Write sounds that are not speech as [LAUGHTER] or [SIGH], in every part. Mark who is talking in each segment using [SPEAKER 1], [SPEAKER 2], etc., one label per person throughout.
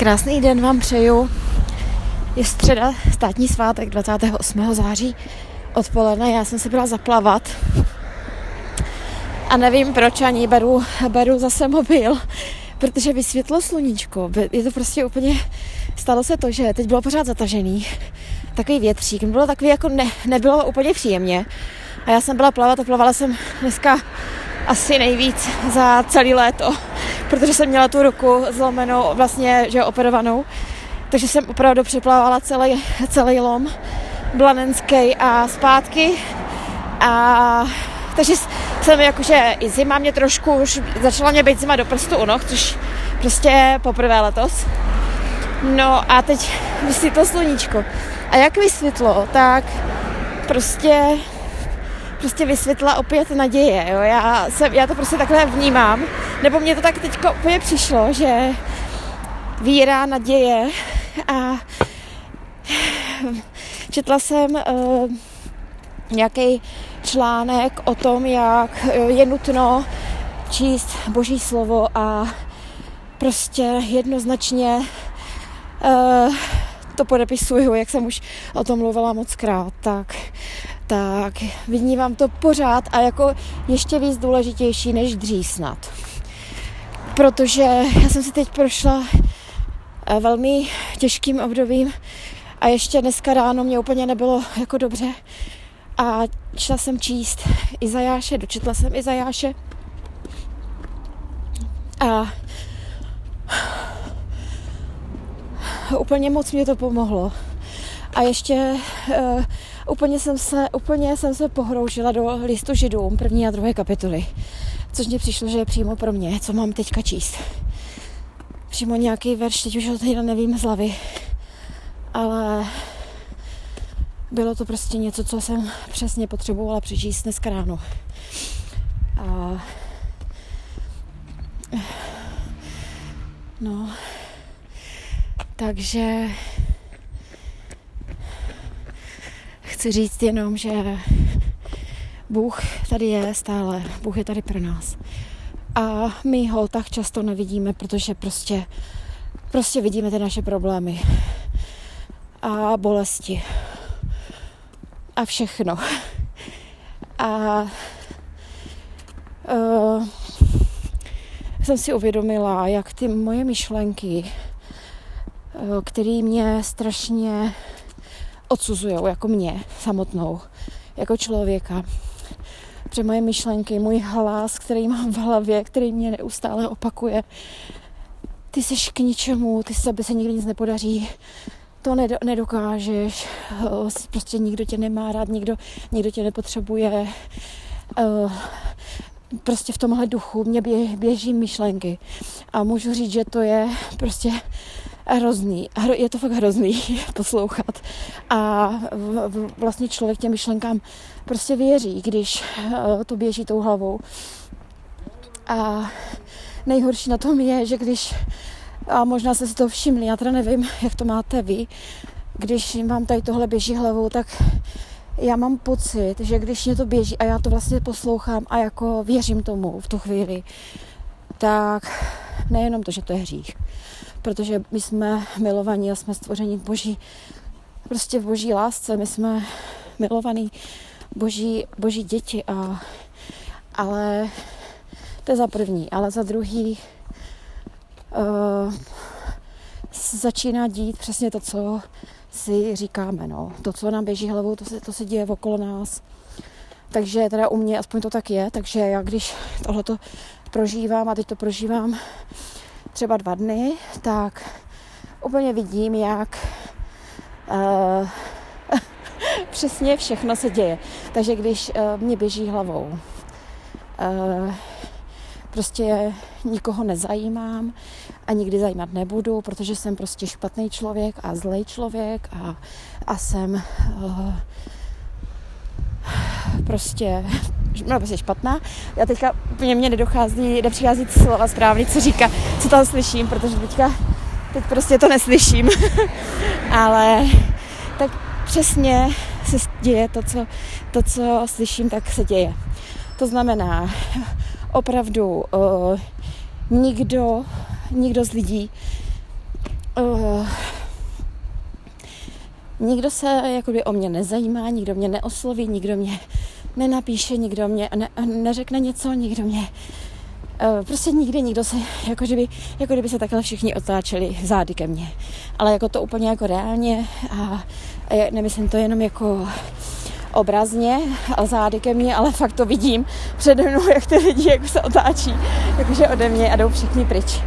[SPEAKER 1] Krásný den vám přeju. Je středa, státní svátek 28. září odpoledne. Já jsem se byla zaplavat a nevím proč ani beru, beru zase mobil, protože vysvětlo sluníčko. Je to prostě úplně, stalo se to, že teď bylo pořád zatažený, takový větřík, bylo takový jako ne, nebylo úplně příjemně. A já jsem byla plavat a plavala jsem dneska asi nejvíc za celý léto, protože jsem měla tu ruku zlomenou, vlastně, že operovanou. Takže jsem opravdu přeplávala celý, celý lom blanenský a zpátky. A takže jsem jakože i zima mě trošku už začala mě být zima do prstu u noh, což prostě poprvé letos. No a teď vysvětlo sluníčko. A jak vysvětlo, tak prostě prostě vysvětla opět naděje. Jo? Já, jsem, já to prostě takhle vnímám. Nebo mně to tak teď úplně přišlo, že víra, naděje a četla jsem uh, nějaký článek o tom, jak je nutno číst Boží slovo a prostě jednoznačně uh, to podepisuju, jak jsem už o tom mluvila moc krát, tak tak vnímám to pořád a jako ještě víc důležitější než dřív snad. Protože já jsem si teď prošla eh, velmi těžkým obdobím a ještě dneska ráno mě úplně nebylo jako dobře a šla jsem číst Izajáše, dočetla jsem Izajáše a úplně moc mě to pomohlo. A ještě uh, úplně jsem se, úplně jsem se pohroužila do listu židům první a druhé kapitoly. Což mě přišlo, že je přímo pro mě, co mám teďka číst. Přímo nějaký verš, teď už ho tady nevím z hlavy. Ale bylo to prostě něco, co jsem přesně potřebovala přečíst dneska ráno. A... No, takže chci říct jenom, že Bůh tady je stále, Bůh je tady pro nás. A my ho tak často nevidíme, protože prostě, prostě vidíme ty naše problémy a bolesti a všechno. A uh, jsem si uvědomila, jak ty moje myšlenky, uh, které mě strašně odsuzují jako mě samotnou, jako člověka. Protože moje myšlenky, můj hlas, který mám v hlavě, který mě neustále opakuje, ty jsi k ničemu, ty sebe se nikdy nic nepodaří, to nedokážeš, eh, prostě nikdo tě nemá rád, nikdo, nikdo tě nepotřebuje. Eh, prostě v tomhle duchu mě běží myšlenky. A můžu říct, že to je prostě hrozný. Je to fakt hrozný [LAUGHS] poslouchat. A vlastně člověk těm myšlenkám prostě věří, když eh, to běží tou hlavou. A nejhorší na tom je, že když, a možná jste si to všimli, já teda nevím, jak to máte vy, když vám tady tohle běží hlavou, tak já mám pocit, že když mě to běží a já to vlastně poslouchám a jako věřím tomu v tu chvíli, tak nejenom to, že to je hřích, protože my jsme milovaní a jsme stvoření boží, prostě v boží lásce, my jsme milovaní boží, boží děti a ale to je za první, ale za druhý uh, začíná dít přesně to, co si říkáme, no. To, co nám běží hlavou, to se, to se děje okolo nás. Takže teda u mě aspoň to tak je, takže já když tohleto prožívám a teď to prožívám třeba dva dny, tak úplně vidím, jak uh, [LAUGHS] přesně všechno se děje. Takže když uh, mě běží hlavou, uh, prostě nikoho nezajímám a nikdy zajímat nebudu, protože jsem prostě špatný člověk a zlej člověk a, a jsem uh, prostě no, prostě špatná. Já teďka úplně mě nedochází, nepřichází slova správně, co říká, co tam slyším, protože teďka teď prostě to neslyším. [LAUGHS] Ale tak přesně se děje to co, to, co slyším, tak se děje. To znamená, opravdu uh, nikdo, nikdo z lidí uh, nikdo se jakoby o mě nezajímá, nikdo mě neosloví, nikdo mě nenapíše, nikdo mě ne, neřekne něco, nikdo mě uh, prostě nikdy nikdo se, jako kdyby, jako kdyby se takhle všichni otáčeli zády ke mně. Ale jako to úplně jako reálně a, a nemyslím to jenom jako obrazně a zády ke mně, ale fakt to vidím přede mnou, jak ty lidi jako se otáčí jakože ode mě a jdou všichni pryč.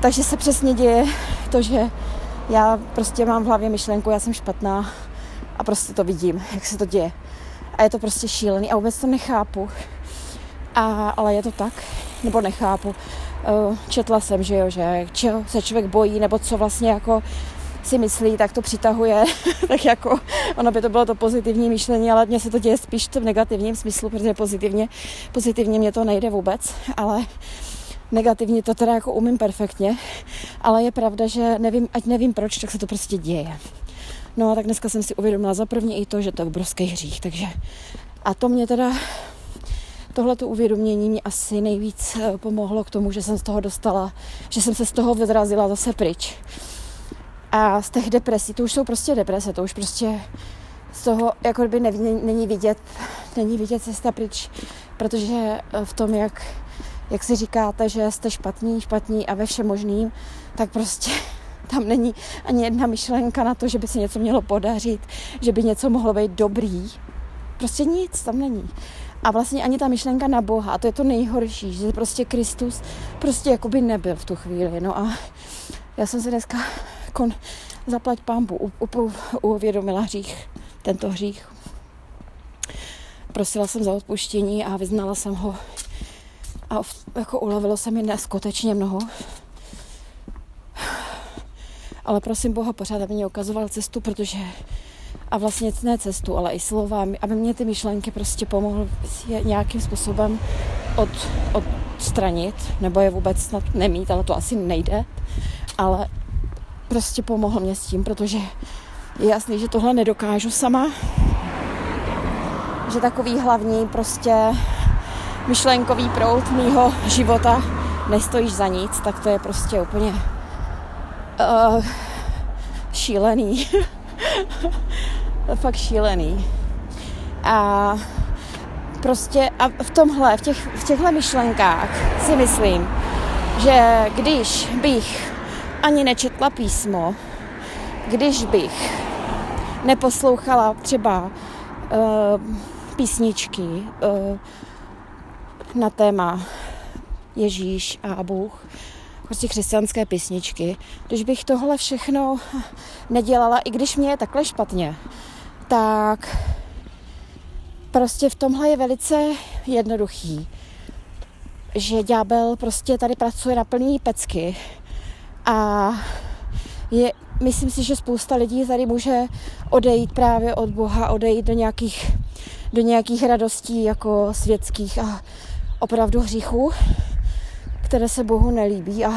[SPEAKER 1] Takže se přesně děje to, že já prostě mám v hlavě myšlenku, já jsem špatná a prostě to vidím, jak se to děje. A je to prostě šílený a vůbec to nechápu. A, ale je to tak, nebo nechápu. Eh, četla jsem, že jo, že čeho se člověk bojí, nebo co vlastně jako si myslí, tak to přitahuje, [LAUGHS] tak jako ono by to bylo to pozitivní myšlení, ale mně se to děje spíš v negativním smyslu, protože pozitivně, pozitivně mě to nejde vůbec, ale negativně to teda jako umím perfektně, ale je pravda, že nevím, ať nevím proč, tak se to prostě děje. No a tak dneska jsem si uvědomila za první i to, že to je obrovský hřích, takže a to mě teda tohleto uvědomění mě asi nejvíc eh, pomohlo k tomu, že jsem z toho dostala, že jsem se z toho vyrazila zase pryč. A z těch depresí, to už jsou prostě deprese, to už prostě z toho jako by neví, není vidět, není vidět cesta pryč, protože eh, v tom, jak, jak si říkáte, že jste špatní, špatní a ve všem možným, tak prostě tam není ani jedna myšlenka na to, že by se něco mělo podařit, že by něco mohlo být dobrý. Prostě nic tam není. A vlastně ani ta myšlenka na Boha, a to je to nejhorší, že prostě Kristus prostě jakoby nebyl v tu chvíli. No a já jsem se dneska kon, zaplať pámbu uvědomila hřích, tento hřích. Prosila jsem za odpuštění a vyznala jsem ho. A jako ulevilo se mi neskutečně mnoho. Ale prosím Boha pořád, aby mě ukazoval cestu, protože a vlastně ne cestu, ale i slova, aby mě ty myšlenky prostě pomohl je nějakým způsobem od, odstranit, nebo je vůbec snad nemít, ale to asi nejde, ale prostě pomohl mě s tím, protože je jasný, že tohle nedokážu sama, že takový hlavní prostě myšlenkový prout mýho života nestojíš za nic, tak to je prostě úplně uh, šílený. [LAUGHS] fakt šílený. A prostě a v tomhle, v, těch, v těchto myšlenkách si myslím, že když bych ani nečetla písmo, když bych neposlouchala třeba uh, písničky uh, na téma Ježíš a Bůh, prostě křesťanské písničky, když bych tohle všechno nedělala, i když mě je takhle špatně, tak prostě v tomhle je velice jednoduchý, že ďábel prostě tady pracuje na plný pecky a je, myslím si, že spousta lidí tady může odejít právě od Boha, odejít do nějakých, do nějakých radostí jako světských a opravdu hříchů, které se Bohu nelíbí a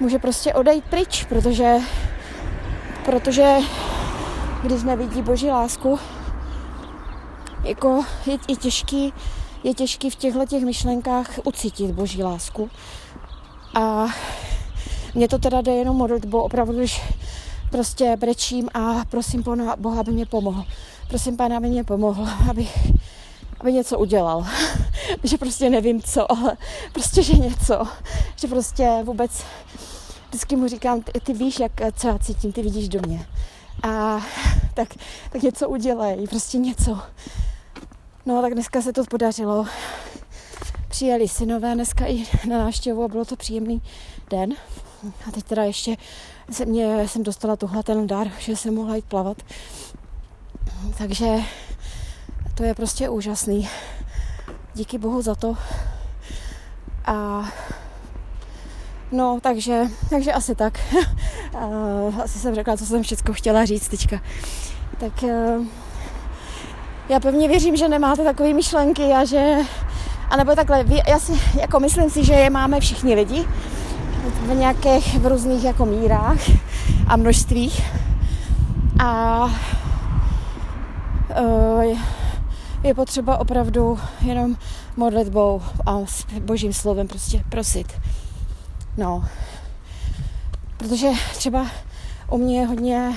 [SPEAKER 1] může prostě odejít pryč, protože, protože když nevidí Boží lásku, jako je, je těžký, je těžký v těchto těch myšlenkách ucítit Boží lásku. A mě to teda jde jenom modlitbou, opravdu, když prostě brečím a prosím Pana Boha, aby mě pomohl. Prosím Pána, aby mě pomohl, aby, aby něco udělal. [LAUGHS] že prostě nevím co, ale prostě, že něco. Že prostě vůbec vždycky mu říkám, ty, ty víš, jak, co já cítím, ty vidíš do mě. A [LAUGHS] tak, tak něco udělej, prostě něco. No tak dneska se to podařilo. Přijeli synové dneska i na návštěvu a bylo to příjemný den. A teď teda ještě se mě, jsem dostala tohle ten dar, že jsem mohla jít plavat. Takže to je prostě úžasný. Díky bohu za to. A No, takže, takže asi tak. [LAUGHS] asi jsem řekla, co jsem všechno chtěla říct teďka. Tak eh, já pevně věřím, že nemáte takové myšlenky a že, a nebo takhle, já si, jako myslím si, že je máme všichni lidi v nějakých, v různých jako mírách a množstvích. A uh, je potřeba opravdu jenom modlitbou a s božím slovem prostě prosit. No. Protože třeba u mě je hodně,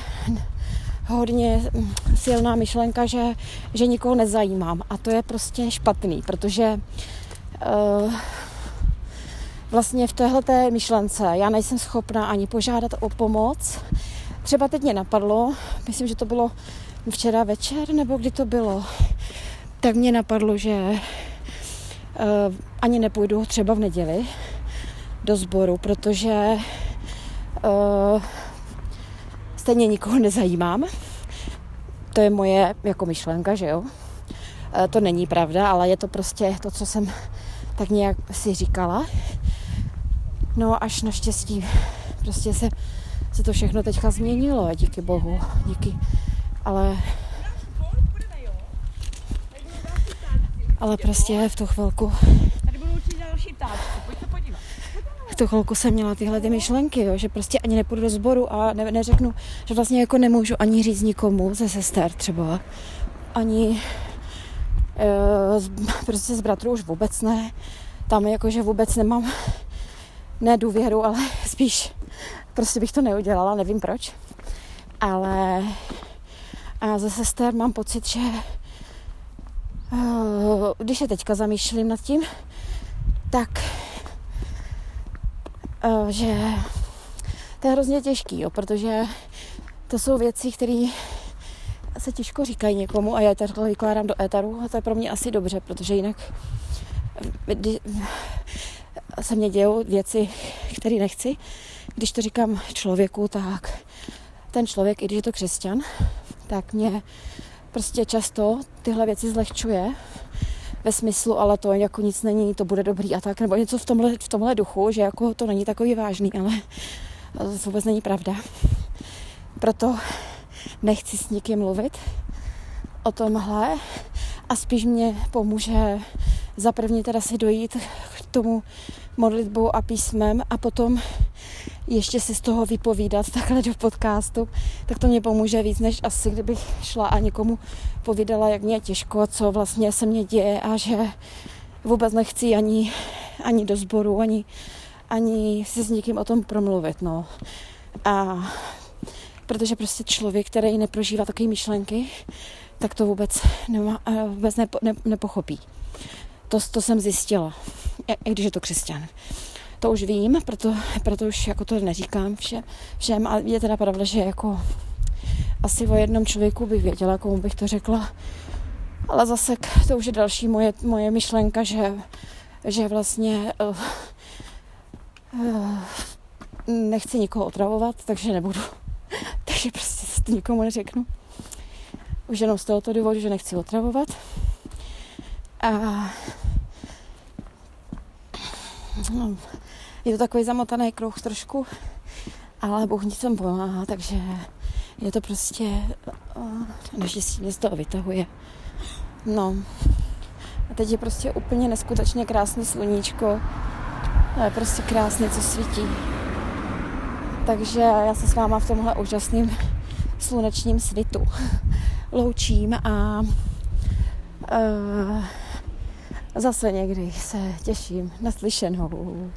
[SPEAKER 1] hodně silná myšlenka, že, že nikoho nezajímám. A to je prostě špatný, protože uh, vlastně v téhle myšlence já nejsem schopná ani požádat o pomoc. Třeba teď mě napadlo, myslím, že to bylo včera večer, nebo kdy to bylo, tak mě napadlo, že uh, ani nepůjdu třeba v neděli do sboru, protože uh, stejně nikoho nezajímám. To je moje jako myšlenka, že jo. Uh, to není pravda, ale je to prostě to, co jsem tak nějak si říkala. No až naštěstí prostě se, se to všechno teďka změnilo, díky bohu, díky. Ale ale prostě v tu chvilku
[SPEAKER 2] Tady budou určitě další ptáčky, pojď se podívat.
[SPEAKER 1] v tu chvilku jsem měla tyhle ty myšlenky, jo, že prostě ani nepůjdu do sboru a ne, neřeknu, že vlastně jako nemůžu ani říct nikomu ze sester třeba, ani e, z, prostě z bratrů už vůbec ne. Tam jakože vůbec nemám ne důvěru, ale [LAUGHS] spíš prostě bych to neudělala, nevím proč. Ale a ze sester mám pocit, že když se teďka zamýšlím nad tím, tak uh, že to je hrozně těžký, jo, protože to jsou věci, které se těžko říkají někomu a já takhle vykládám do étaru a to je pro mě asi dobře, protože jinak kdy, se mě dějou věci, které nechci. Když to říkám člověku, tak ten člověk, i když je to křesťan, tak mě prostě často tyhle věci zlehčuje ve smyslu, ale to jako nic není, to bude dobrý a tak, nebo něco v tomhle, v tomhle duchu, že jako to není takový vážný, ale to vůbec není pravda. Proto nechci s nikým mluvit o tomhle a spíš mě pomůže za první teda si dojít tomu modlitbou a písmem a potom ještě si z toho vypovídat [LAUGHS] takhle do podcastu, tak to mě pomůže víc, než asi kdybych šla a někomu povídala, jak mě je těžko, co vlastně se mě děje a že vůbec nechci ani, ani do sboru, ani, ani si s někým o tom promluvit. No. A protože prostě člověk, který neprožívá takové myšlenky, tak to vůbec, nemá, vůbec nepo, ne, nepochopí. To, to jsem zjistila, i když je to křesťan. To už vím, proto, proto už jako to neříkám všem, všem. A je teda pravda, že jako asi o jednom člověku bych věděla, komu bych to řekla. Ale zase to už je další moje, moje myšlenka, že, že vlastně uh, uh, nechci nikoho otravovat, takže nebudu. [LAUGHS] takže prostě to nikomu neřeknu. Už jenom z tohoto důvodu, že nechci otravovat. A no, je to takový zamotaný kruh trošku, ale Bůh nic tam pomáhá, takže je to prostě, naštěstí mě z toho vytahuje. No, a teď je prostě úplně neskutečně krásný sluníčko, je prostě krásně, co svítí. Takže já se s váma v tomhle úžasným slunečním svitu loučím a uh, zase někdy se těším na slyšenou.